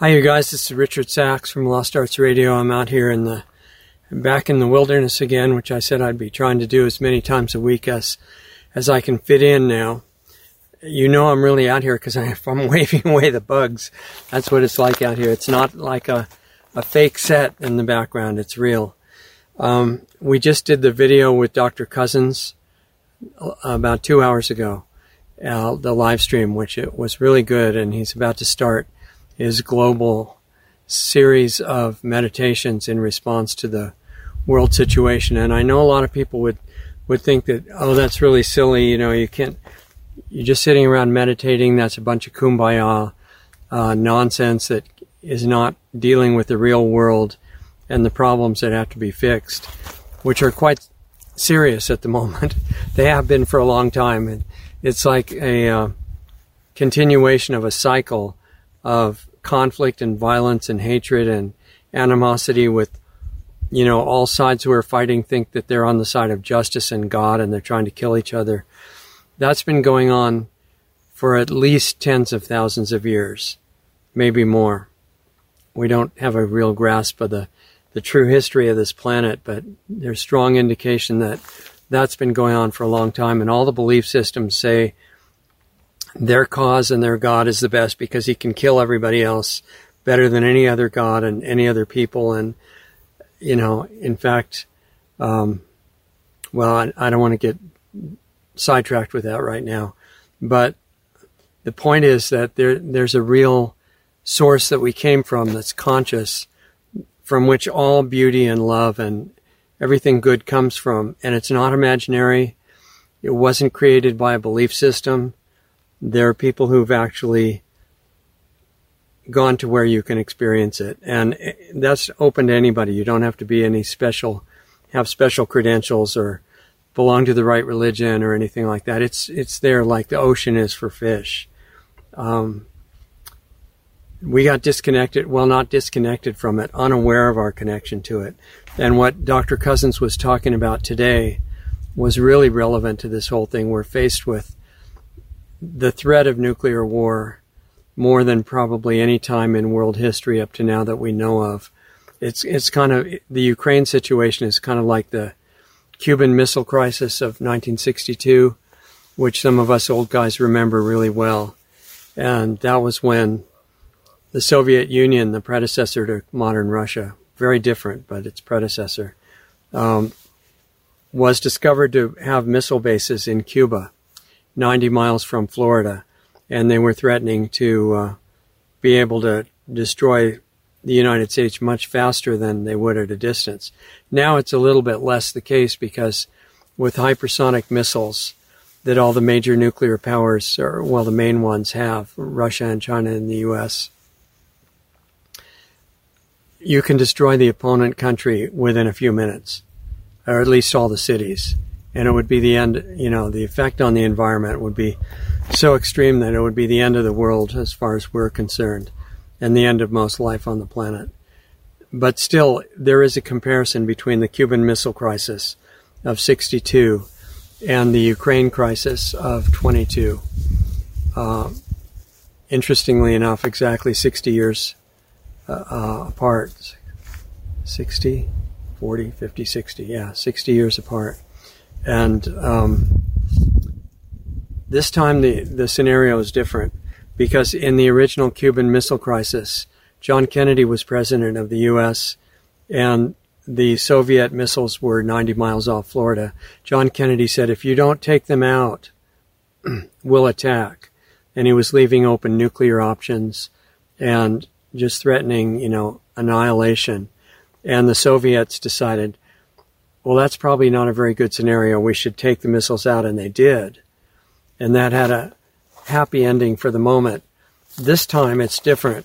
Hi, you guys. This is Richard Sacks from Lost Arts Radio. I'm out here in the back in the wilderness again, which I said I'd be trying to do as many times a week as as I can fit in now. You know, I'm really out here because I'm waving away the bugs. That's what it's like out here. It's not like a a fake set in the background. It's real. Um, we just did the video with Dr. Cousens uh, about two hours ago, uh, the live stream, which it was really good, and he's about to start his global series of meditations in response to the world situation. And I know a lot of people would, would think that, oh, that's really silly. You know, you can't, you're just sitting around meditating. That's a bunch of kumbaya uh, nonsense that is not dealing with the real world and the problems that have to be fixed, which are quite serious at the moment. they have been for a long time. And it's like a uh, continuation of a cycle of conflict and violence and hatred and animosity with you know all sides who are fighting think that they're on the side of justice and God and they're trying to kill each other. That's been going on for at least tens of thousands of years, maybe more. We don't have a real grasp of the the true history of this planet, but there's strong indication that that's been going on for a long time and all the belief systems say their cause and their God is the best because he can kill everybody else better than any other God and any other people. And, you know, in fact, um, well, I, I don't want to get sidetracked with that right now, but the point is that there, there's a real source that we came from that's conscious, from which all beauty and love and everything good comes from. And it's not imaginary. It wasn't created by a belief system there are people who've actually gone to where you can experience it. And that's open to anybody. You don't have to be any special, have special credentials or belong to the right religion or anything like that. It's, it's there like the ocean is for fish. Um, we got disconnected, well, not disconnected from it, unaware of our connection to it. And what Dr. Cousens was talking about today was really relevant to this whole thing. We're faced with the threat of nuclear war more than probably any time in world history up to now that we know of. It's it's kind of the Ukraine situation is kind of like the Cuban Missile Crisis of 1962, which some of us old guys remember really well, and that was when the Soviet Union, the predecessor to modern Russia, very different, but its predecessor, um, was discovered to have missile bases in Cuba 90 miles from Florida, and they were threatening to uh, be able to destroy the United States much faster than they would at a distance. Now it's a little bit less the case because with hypersonic missiles that all the major nuclear powers, or well, the main ones have, Russia and China and the U.S., you can destroy the opponent country within a few minutes, or at least all the cities and it would be the end, you know, the effect on the environment would be so extreme that it would be the end of the world as far as we're concerned and the end of most life on the planet. But still, there is a comparison between the Cuban Missile Crisis of 62 and the Ukraine crisis of 22. Uh, interestingly enough, exactly 60 years uh, uh, apart. 60, 40, 50, 60. Yeah, 60 years apart. And um, this time the, the scenario is different because in the original Cuban Missile Crisis, John Kennedy was president of the U.S. and the Soviet missiles were 90 miles off Florida. John Kennedy said, if you don't take them out, we'll attack. And he was leaving open nuclear options and just threatening, you know, annihilation. And the Soviets decided, well, that's probably not a very good scenario. We should take the missiles out, and they did. And that had a happy ending for the moment. This time it's different.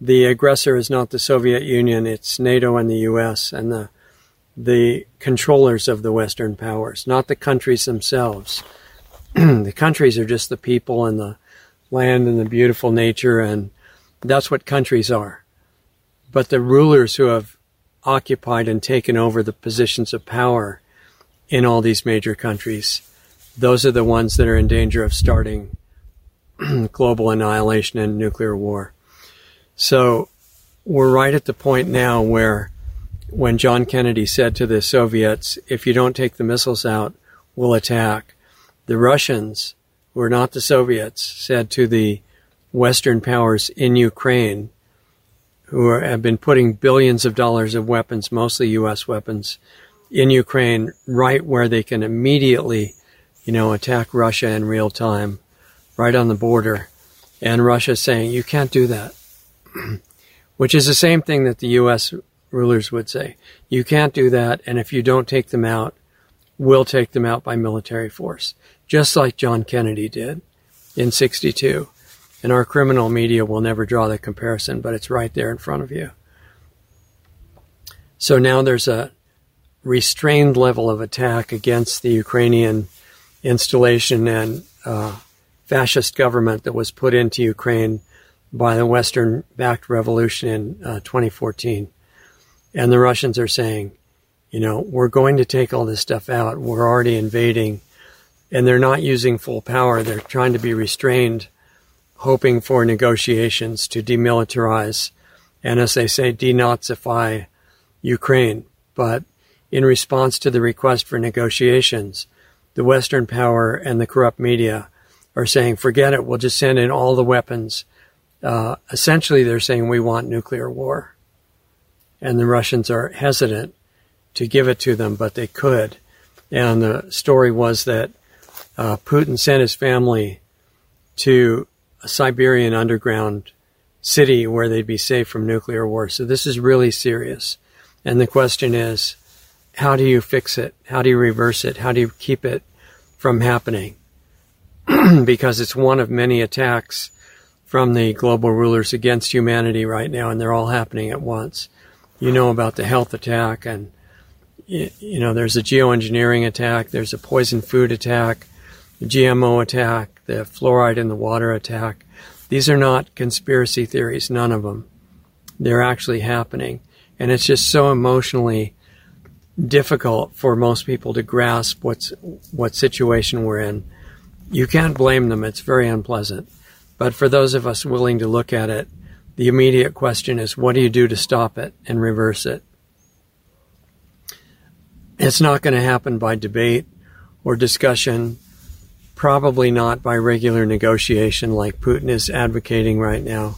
The aggressor is not the Soviet Union, it's NATO and the US and the the controllers of the Western powers, not the countries themselves. the countries are just the people and the land and the beautiful nature, and that's what countries are. But the rulers who have occupied and taken over the positions of power in all these major countries, those are the ones that are in danger of starting global annihilation and nuclear war. So we're right at the point now where when John Kennedy said to the Soviets, if you don't take the missiles out, we'll attack, the Russians, who are not the Soviets, said to the Western powers in Ukraine, who are, have been putting billions of dollars of weapons, mostly U.S. weapons, in Ukraine, right where they can immediately, you know, attack Russia in real time, right on the border. And Russia saying, you can't do that. Which is the same thing that the U.S. rulers would say. You can't do that, and if you don't take them out, we'll take them out by military force, just like John Kennedy did in 62. And our criminal media will never draw the comparison, but it's right there in front of you. So now there's a restrained level of attack against the Ukrainian installation and uh, fascist government that was put into Ukraine by the Western backed revolution in uh, 2014. And the Russians are saying, you know, we're going to take all this stuff out. We're already invading. And they're not using full power. They're trying to be restrained, hoping for negotiations to demilitarize and, as they say, denazify Ukraine. But in response to the request for negotiations, the Western power and the corrupt media are saying, forget it, we'll just send in all the weapons uh, essentially they're saying we want nuclear war. And the Russians are hesitant to give it to them, but they could. And the story was that uh, Putin sent his family to a Siberian underground city where they'd be safe from nuclear war. So this is really serious. And the question is, how do you fix it? How do you reverse it? How do you keep it from happening? because it's one of many attacks from the global rulers against humanity right now, and they're all happening at once. You know about the health attack, and you know there's a geoengineering attack, there's a poison food attack, GMO attack, the fluoride in the water attack. These are not conspiracy theories, none of them. They're actually happening, and it's just so emotionally difficult for most people to grasp what's what situation we're in. You can't blame them; it's very unpleasant. But for those of us willing to look at it, the immediate question is what do you do to stop it and reverse it? It's not going to happen by debate or discussion, probably not by regular negotiation like Putin is advocating right now.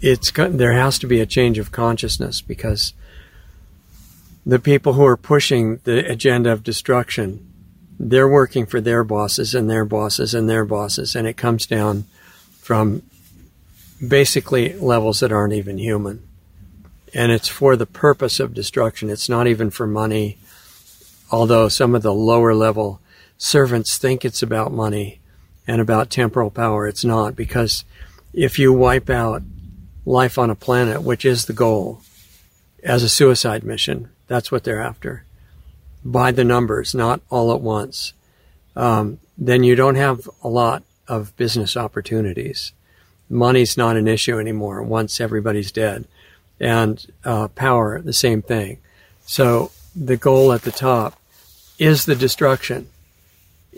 It's there has to be a change of consciousness because the people who are pushing the agenda of destruction, they're working for their bosses and their bosses and their bosses, and it comes down from basically levels that aren't even human. And it's for the purpose of destruction. It's not even for money, although some of the lower level servants think it's about money and about temporal power. It's not, because if you wipe out life on a planet, which is the goal, as a suicide mission, that's what they're after, by the numbers, not all at once, um, then you don't have a lot of business opportunities. Money's not an issue anymore once everybody's dead. And uh, power, the same thing. So the goal at the top is the destruction.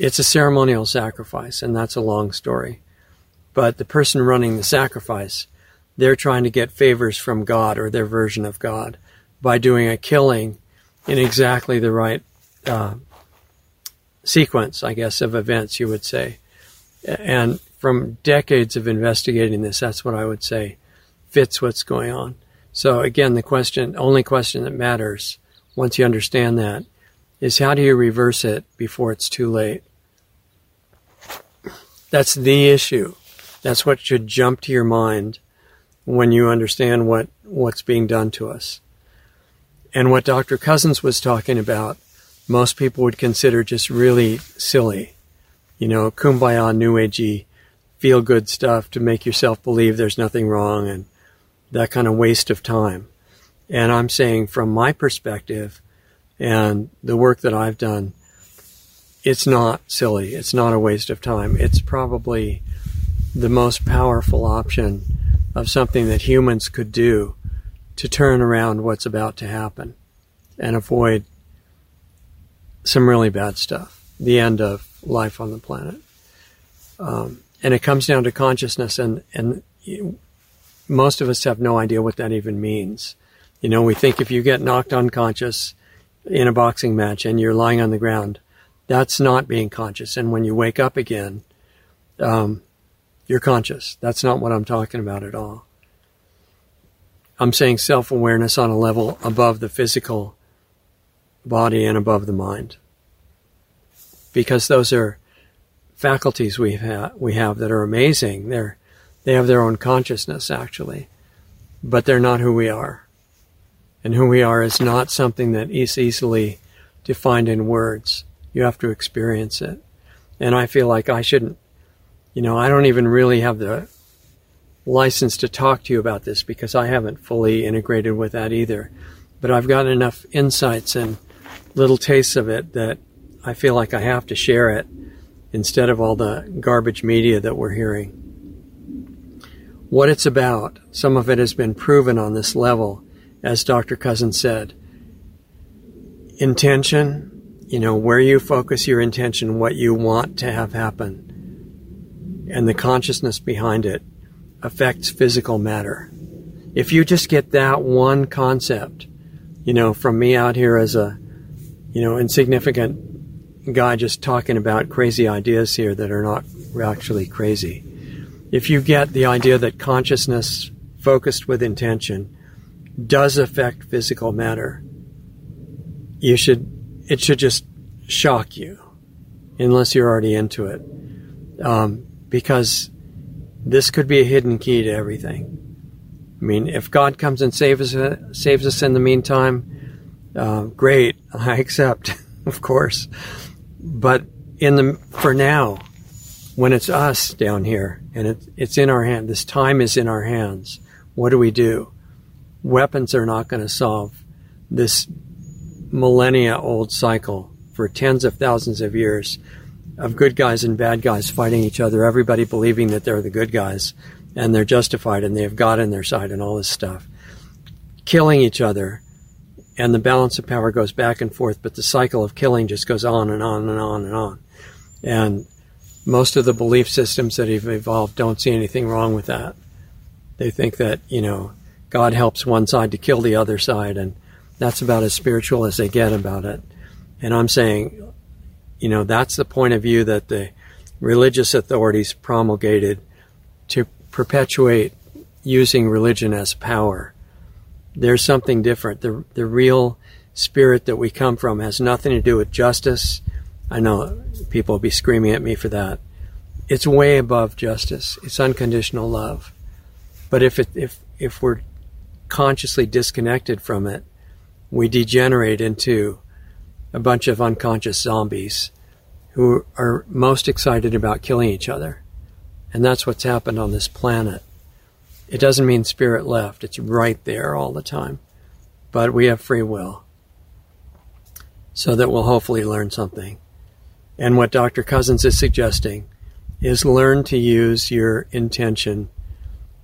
It's a ceremonial sacrifice, and that's a long story. But the person running the sacrifice, they're trying to get favors from God or their version of God by doing a killing in exactly the right uh, sequence, I guess, of events, you would say. And from decades of investigating this, that's what I would say fits what's going on. So again, the question, only question that matters once you understand that is how do you reverse it before it's too late? That's the issue. That's what should jump to your mind when you understand what, what's being done to us. And what Dr. Cousens was talking about, most people would consider just really silly you know, kumbaya, new agey, feel good stuff to make yourself believe there's nothing wrong and that kind of waste of time. And I'm saying from my perspective and the work that I've done, it's not silly. It's not a waste of time. It's probably the most powerful option of something that humans could do to turn around what's about to happen and avoid some really bad stuff. The end of life on the planet. Um, and it comes down to consciousness and, and most of us have no idea what that even means. You know, we think if you get knocked unconscious in a boxing match and you're lying on the ground, that's not being conscious. And when you wake up again, um, you're conscious. That's not what I'm talking about at all. I'm saying self awareness on a level above the physical body and above the mind. Because those are faculties we have, we have that are amazing. They're, they have their own consciousness, actually, but they're not who we are. And who we are is not something that is easily defined in words. You have to experience it. And I feel like I shouldn't, you know, I don't even really have the license to talk to you about this because I haven't fully integrated with that either. But I've gotten enough insights and little tastes of it that I feel like I have to share it instead of all the garbage media that we're hearing. What it's about, some of it has been proven on this level, as Dr. Cousin said. Intention, you know, where you focus your intention, what you want to have happen, and the consciousness behind it affects physical matter. If you just get that one concept, you know, from me out here as a, you know, insignificant guy just talking about crazy ideas here that are not actually crazy. If you get the idea that consciousness focused with intention does affect physical matter, you should, it should just shock you unless you're already into it. Um, because this could be a hidden key to everything. I mean, if God comes and saves us, saves us in the meantime, uh, great, I accept, of course. But in the for now, when it's us down here and it, it's in our hand, this time is in our hands. What do we do? Weapons are not going to solve this millennia old cycle for tens of thousands of years of good guys and bad guys fighting each other, everybody believing that they're the good guys and they're justified and they have God on their side and all this stuff. Killing each other and the balance of power goes back and forth, but the cycle of killing just goes on and on and on and on. And most of the belief systems that have evolved don't see anything wrong with that. They think that, you know, God helps one side to kill the other side, and that's about as spiritual as they get about it. And I'm saying, you know, that's the point of view that the religious authorities promulgated to perpetuate using religion as power. There's something different. The, the real spirit that we come from has nothing to do with justice. I know people will be screaming at me for that. It's way above justice. It's unconditional love. But if it, if if we're consciously disconnected from it, we degenerate into a bunch of unconscious zombies who are most excited about killing each other. And that's what's happened on this planet. It doesn't mean spirit left, it's right there all the time. But we have free will. So that we'll hopefully learn something. And what Dr. Cousens is suggesting is learn to use your intention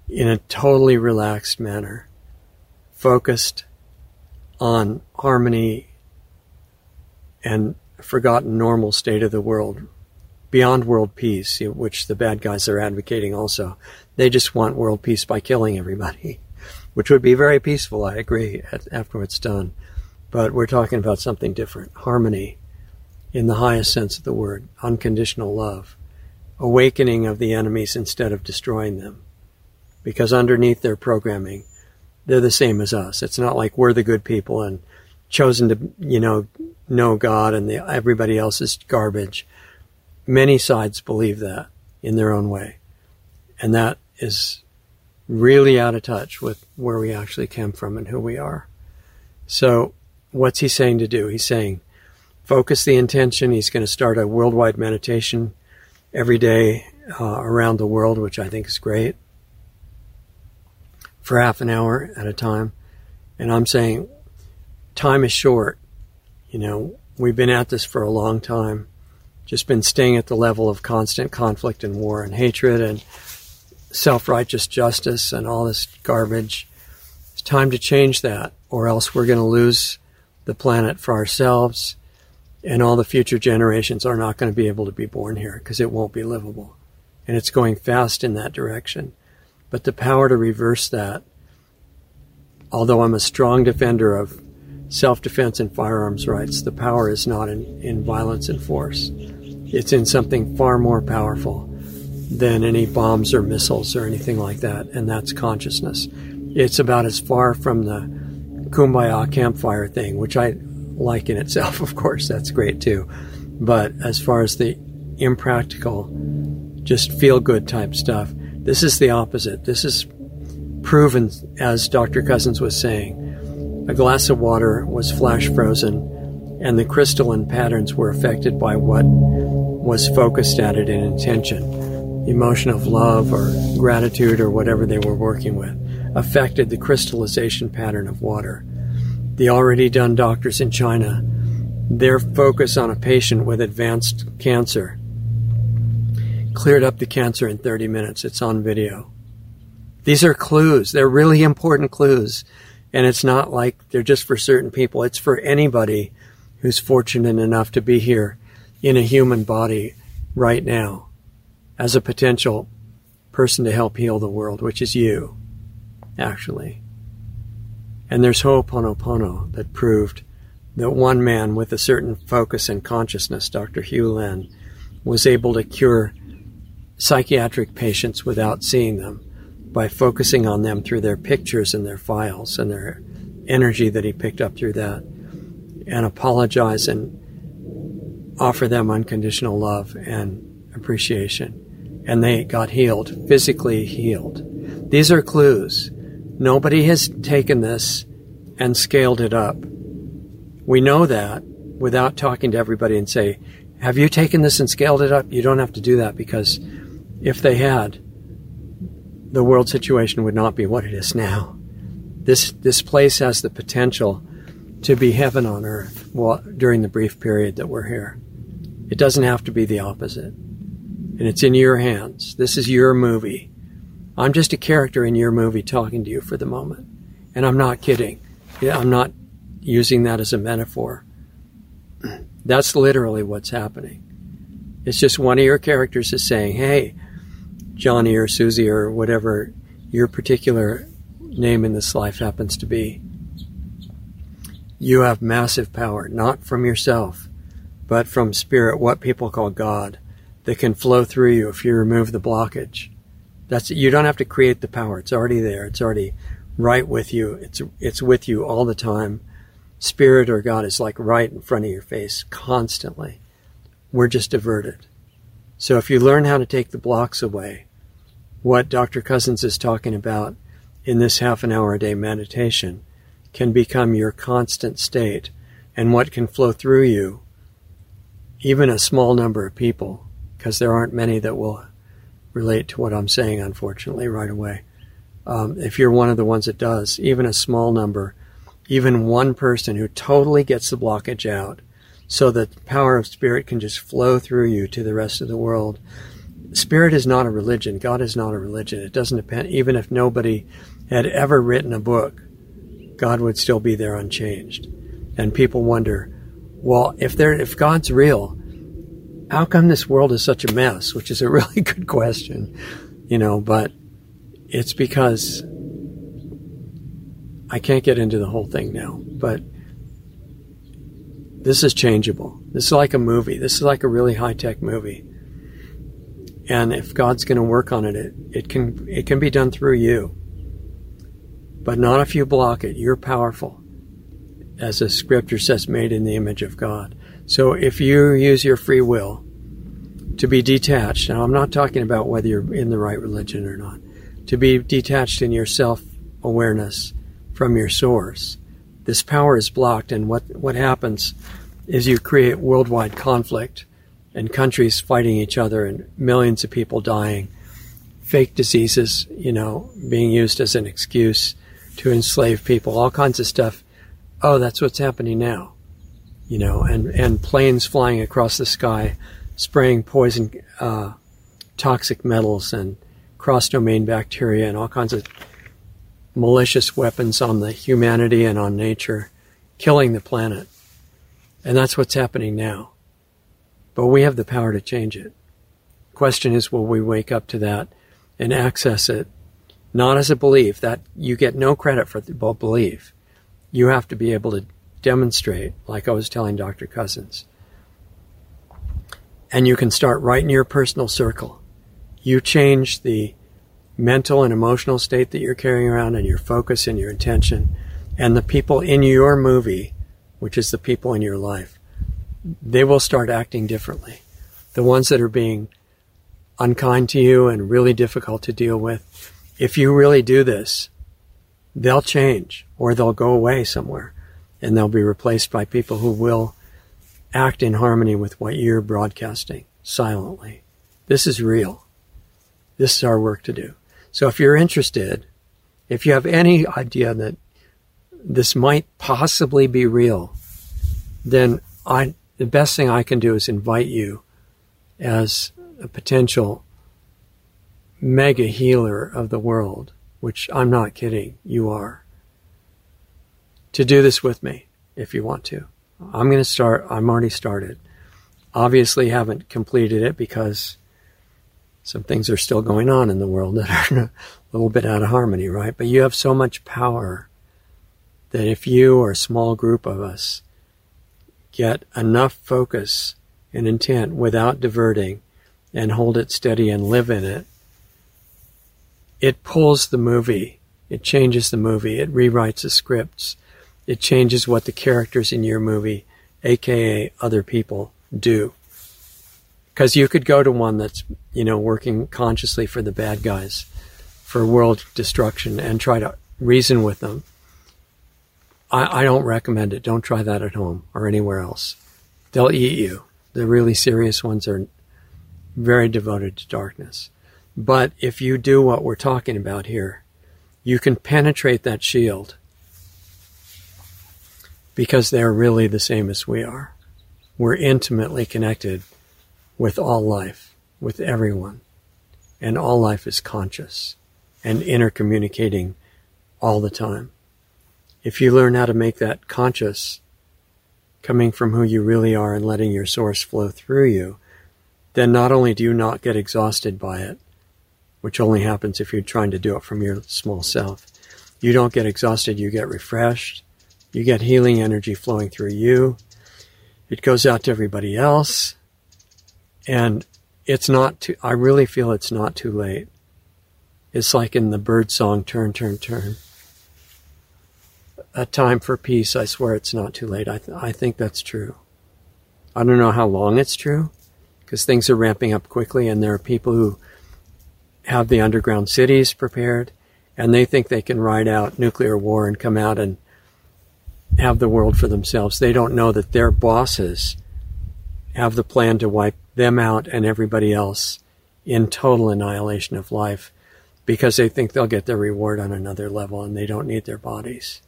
in a totally relaxed manner, focused on harmony and forgotten normal state of the world, beyond world peace, which the bad guys are advocating also. They just want world peace by killing everybody, which would be very peaceful, I agree, after it's done. But we're talking about something different harmony in the highest sense of the word, unconditional love, awakening of the enemies instead of destroying them. Because underneath their programming, they're the same as us. It's not like we're the good people and chosen to, you know, know God and the, everybody else is garbage. Many sides believe that in their own way. And that is really out of touch with where we actually came from and who we are. So, what's he saying to do? He's saying, focus the intention. He's going to start a worldwide meditation every day uh, around the world, which I think is great, for half an hour at a time. And I'm saying, time is short. You know, we've been at this for a long time, just been staying at the level of constant conflict and war and hatred and self righteous justice and all this garbage. It's time to change that, or else we're going to lose the planet for ourselves, and all the future generations are not going to be able to be born here because it won't be livable. And it's going fast in that direction. But the power to reverse that, although I'm a strong defender of self defense and firearms rights, the power is not in, in violence and force. It's in something far more powerful than any bombs or missiles or anything like that, and that's consciousness. It's about as far from the kumbaya campfire thing, which I like in itself, of course, that's great too. But as far as the impractical, just feel good type stuff, this is the opposite. This is proven, as Dr. Cousens was saying. A glass of water was flash frozen, and the crystalline patterns were affected by what was focused at it in intention. Emotion of love or gratitude or whatever they were working with affected the crystallization pattern of water. The already done doctors in China, their focus on a patient with advanced cancer cleared up the cancer in 30 minutes. It's on video. These are clues. They're really important clues. And it's not like they're just for certain people. It's for anybody who's fortunate enough to be here in a human body right now as a potential person to help heal the world, which is you, actually. And there's Ho'oponopono that proved that one man with a certain focus and consciousness, Dr. Hew Len, was able to cure psychiatric patients without seeing them by focusing on them through their pictures and their files and their energy that he picked up through that and apologize and offer them unconditional love and appreciation. And they got healed, physically healed. These are clues. Nobody has taken this and scaled it up. We know that without talking to everybody and say, have you taken this and scaled it up? You don't have to do that because if they had, the world situation would not be what it is now. This, this place has the potential to be heaven on earth during the brief period that we're here. It doesn't have to be the opposite. And it's in your hands. This is your movie. I'm just a character in your movie talking to you for the moment. And I'm not kidding. I'm not using that as a metaphor. That's literally what's happening. It's just one of your characters is saying, hey, Johnny or Susie or whatever your particular name in this life happens to be, you have massive power, not from yourself, but from spirit, what people call God, that can flow through you if you remove the blockage. That's you don't have to create the power. It's already there. It's already right with you. It's it's with you all the time. Spirit or God is like right in front of your face constantly. We're just diverted. So if you learn how to take the blocks away, what Dr. Cousens is talking about in this half an hour a day meditation can become your constant state and what can flow through you, even a small number of people, because there aren't many that will relate to what I'm saying, unfortunately, right away. Um, if you're one of the ones that does, even a small number, even one person who totally gets the blockage out so that the power of spirit can just flow through you to the rest of the world. Spirit is not a religion. God is not a religion. It doesn't depend, even if nobody had ever written a book, God would still be there unchanged. And people wonder, well, if there, if God's real, how come this world is such a mess? Which is a really good question, you know, but it's because I can't get into the whole thing now, but this is changeable. This is like a movie. This is like a really high tech movie. And if God's going to work on it, it, it can, it can be done through you. But not if you block it. You're powerful. As the scripture says, made in the image of God. So if you use your free will to be detached, now I'm not talking about whether you're in the right religion or not, to be detached in your self awareness from your source, this power is blocked, and what, what happens is you create worldwide conflict and countries fighting each other and millions of people dying, fake diseases, you know, being used as an excuse to enslave people, all kinds of stuff. Oh, that's what's happening now you know, and, and planes flying across the sky, spraying poison, uh, toxic metals and cross domain bacteria and all kinds of malicious weapons on the humanity and on nature, killing the planet. And that's what's happening now. But we have the power to change it. Question is, will we wake up to that and access it not as a belief that you get no credit for the belief. You have to be able to demonstrate, like I was telling Dr. Cousens. And you can start right in your personal circle. You change the mental and emotional state that you're carrying around and your focus and your intention and the people in your movie, which is the people in your life, they will start acting differently. The ones that are being unkind to you and really difficult to deal with, if you really do this, they'll change or they'll go away somewhere and they'll be replaced by people who will act in harmony with what you're broadcasting silently. This is real. This is our work to do. So if you're interested, if you have any idea that this might possibly be real, then I, the best thing I can do is invite you as a potential mega healer of the world, which I'm not kidding, you are, to do this with me if you want to. I'm going to start, I'm already started. Obviously, haven't completed it because some things are still going on in the world that are a little bit out of harmony, right? But you have so much power that if you or a small group of us get enough focus and intent without diverting and hold it steady and live in it, it pulls the movie. It changes the movie. It rewrites the scripts. It changes what the characters in your movie, aka other people, do. Because you could go to one that's, you know, working consciously for the bad guys, for world destruction, and try to reason with them I, I don't recommend it. Don't try that at home or anywhere else. They'll eat you. The really serious ones are very devoted to darkness. But if you do what we're talking about here, you can penetrate that shield because they're really the same as we are. We're intimately connected with all life, with everyone. And all life is conscious and intercommunicating all the time if you learn how to make that conscious, coming from who you really are and letting your source flow through you, then not only do you not get exhausted by it, which only happens if you're trying to do it from your small self, you don't get exhausted, you get refreshed, you get healing energy flowing through you. It goes out to everybody else. And it's not too, I really feel it's not too late. It's like in the bird song, turn, turn, turn a time for peace, I swear it's not too late. I, th- I think that's true. I don't know how long it's true because things are ramping up quickly and there are people who have the underground cities prepared and they think they can ride out nuclear war and come out and have the world for themselves. They don't know that their bosses have the plan to wipe them out and everybody else in total annihilation of life because they think they'll get their reward on another level and they don't need their bodies.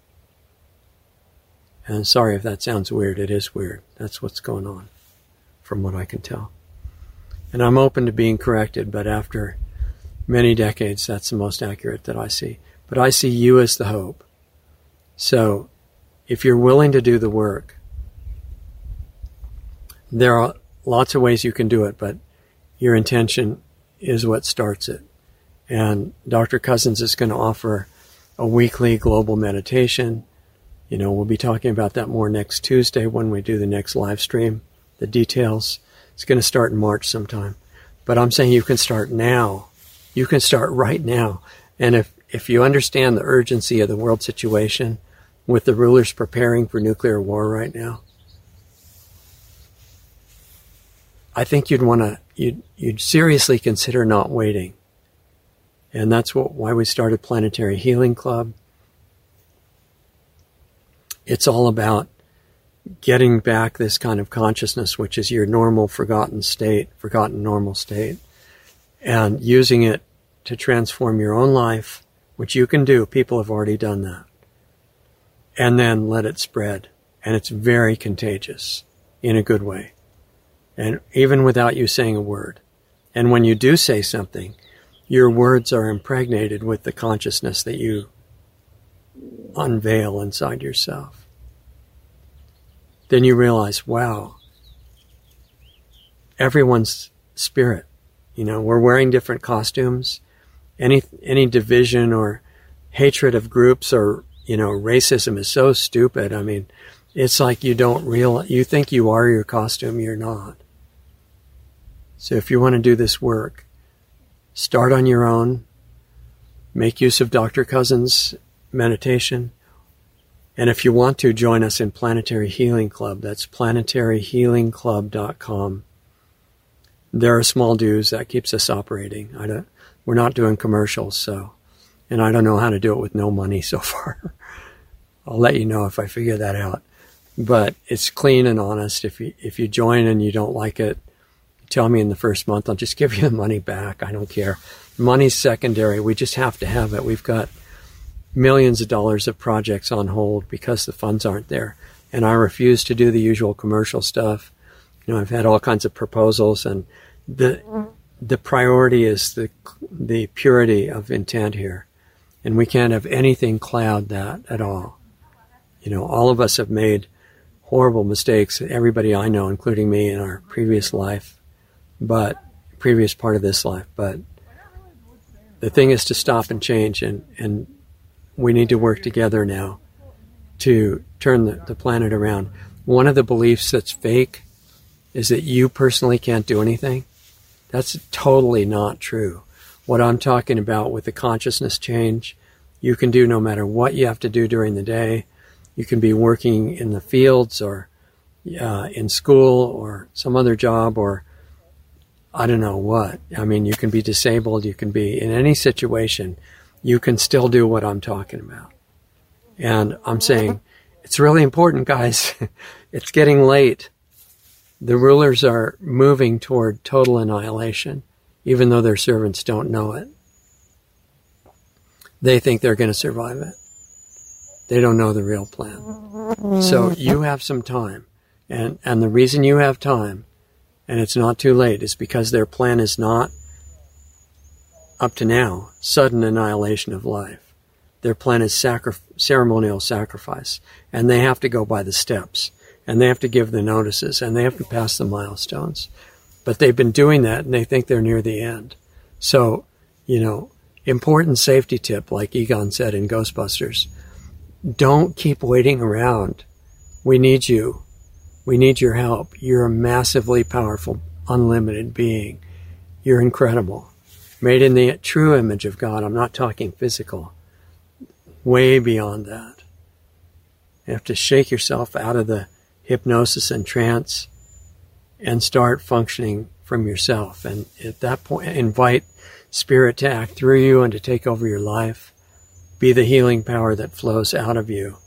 And sorry if that sounds weird, it is weird. That's what's going on, from what I can tell. And I'm open to being corrected, but after many decades, that's the most accurate that I see. But I see you as the hope. So if you're willing to do the work, there are lots of ways you can do it, but your intention is what starts it. And Dr. Cousens is going to offer a weekly global meditation you know, we'll be talking about that more next Tuesday when we do the next live stream. The details. It's going to start in March sometime. But I'm saying you can start now. You can start right now. And if, if you understand the urgency of the world situation with the rulers preparing for nuclear war right now, I think you'd want to, you'd, you'd seriously consider not waiting. And that's what, why we started Planetary Healing Club. It's all about getting back this kind of consciousness, which is your normal forgotten state, forgotten normal state, and using it to transform your own life, which you can do. People have already done that. And then let it spread. And it's very contagious in a good way. And even without you saying a word. And when you do say something, your words are impregnated with the consciousness that you unveil inside yourself. Then you realize, wow, everyone's spirit. You know, we're wearing different costumes any any division or hatred of groups or you know racism is so stupid. I mean, it's like you don't realize you think you are your costume, you're not. So if you want to do this work, start on your own. Make use of Dr. Cousens' meditation. And if you want to, join us in Planetary Healing Club. That's planetaryhealingclub.com. There are small dues that keeps us operating. I don't, we're not doing commercials, so, and I don't know how to do it with no money so far. I'll let you know if I figure that out. But it's clean and honest. If you if you join and you don't like it, tell me in the first month. I'll just give you the money back. I don't care. Money's secondary. We just have to have it. We've got millions of dollars of projects on hold because the funds aren't there. And I refuse to do the usual commercial stuff. You know, I've had all kinds of proposals and the the priority is the the purity of intent here. And we can't have anything cloud that at all. You know, all of us have made horrible mistakes, everybody I know, including me in our previous life, but previous part of this life. But the thing is to stop and change and, and we need to work together now to turn the, the planet around. One of the beliefs that's fake is that you personally can't do anything. That's totally not true. What I'm talking about with the consciousness change, you can do no matter what you have to do during the day. You can be working in the fields or uh, in school or some other job or I don't know what. I mean, you can be disabled. You can be in any situation. You can still do what I'm talking about. And I'm saying it's really important, guys. it's getting late the rulers are moving toward total annihilation, even though their servants don't know it. They think they're going to survive it. They don't know the real plan. So you have some time. And, and the reason you have time, and it's not too late, is because their plan is not, up to now, sudden annihilation of life. Their plan is sacri- ceremonial sacrifice. And they have to go by the steps and they have to give the notices and they have to pass the milestones. But they've been doing that and they think they're near the end. So, you know, important safety tip, like Egon said in Ghostbusters don't keep waiting around. We need you. We need your help. You're a massively powerful, unlimited being. You're incredible. Made in the true image of God. I'm not talking physical. Way beyond that. You have to shake yourself out of the hypnosis and trance and start functioning from yourself. And at that point, invite spirit to act through you and to take over your life. Be the healing power that flows out of you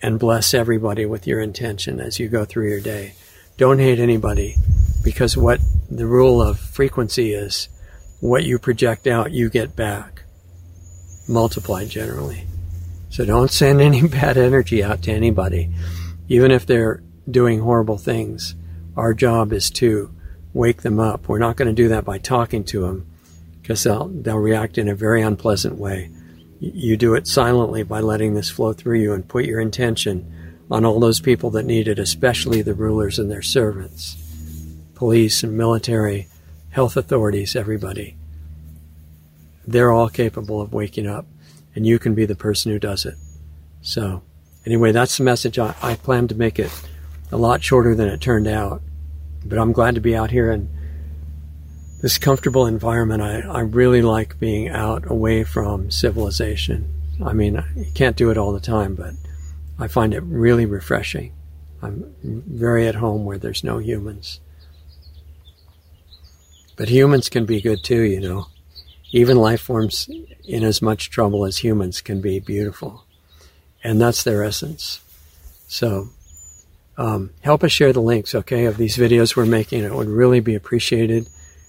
and bless everybody with your intention as you go through your day. Don't hate anybody because what the rule of frequency is, what you project out, you get back. Multiplied generally. So don't send any bad energy out to anybody even if they're doing horrible things, our job is to wake them up. We're not going to do that by talking to them because they'll, they'll react in a very unpleasant way. You do it silently by letting this flow through you and put your intention on all those people that need it, especially the rulers and their servants, police and military, health authorities, everybody. They're all capable of waking up, and you can be the person who does it. So, anyway, that's the message. I, I planned to make it a lot shorter than it turned out, but I'm glad to be out here in this comfortable environment. I, I really like being out away from civilization. I mean, you can't do it all the time, but I find it really refreshing. I'm very at home where there's no humans. But humans can be good too, you know. Even life forms in as much trouble as humans can be beautiful and that's their essence. So, um, help us share the links, okay, of these videos we're making. It would really be appreciated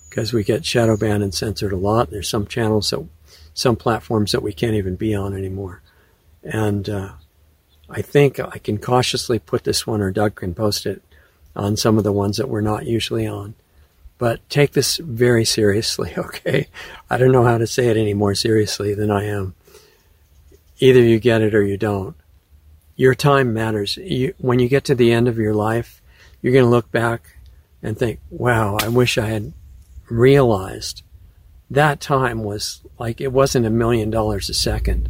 because we get shadow banned and censored a lot. There's some channels that, some platforms that we can't even be on anymore. And uh, I think I can cautiously put this one, or Doug can post it on some of the ones that we're not usually on. But take this very seriously, okay? I don't know how to say it any more seriously than I am either you get it or you don't. Your time matters. You, when you get to the end of your life, you're going to look back and think, wow, I wish I had realized that time was like it wasn't a million dollars a second.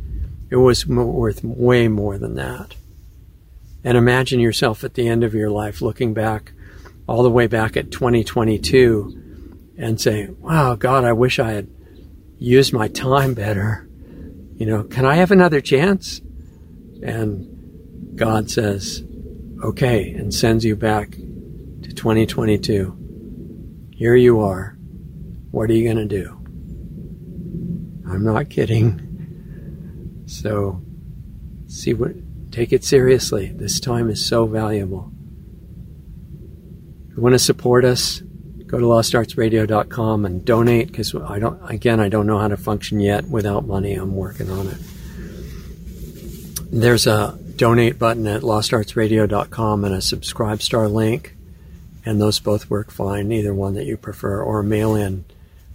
It was worth way more than that. And imagine yourself at the end of your life looking back all the way back at 2022 and say, wow, God, I wish I had used my time better. You know, can I have another chance? And God says, okay, and sends you back to 2022. Here you are. What are you going to do? I'm not kidding. So, see what, take it seriously. This time is so valuable. You want to support us, go to lostartsradio.com and donate because I don't, again, I don't know how to function yet without money. I'm working on it. There's a donate button at lostartsradio.com and a subscribe star link, and those both work fine, either one that you prefer, or mail in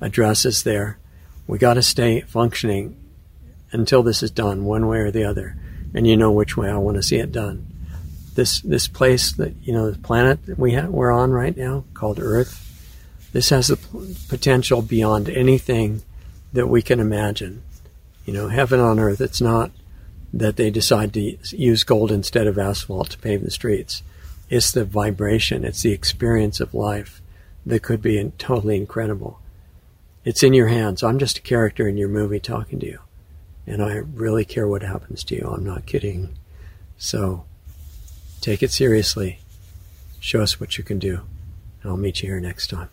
address is there. We got to stay functioning until this is done, one way or the other, and you know which way I want to see it done. This this place that you know, the planet that we have, we're on right now, called Earth, this has the potential beyond anything that we can imagine. You know, heaven on earth. It's not that they decide to use gold instead of asphalt to pave the streets. It's the vibration. It's the experience of life that could be totally incredible. It's in your hands. I'm just a character in your movie talking to you. And I really care what happens to you. I'm not kidding. So take it seriously. Show us what you can do. And I'll meet you here next time.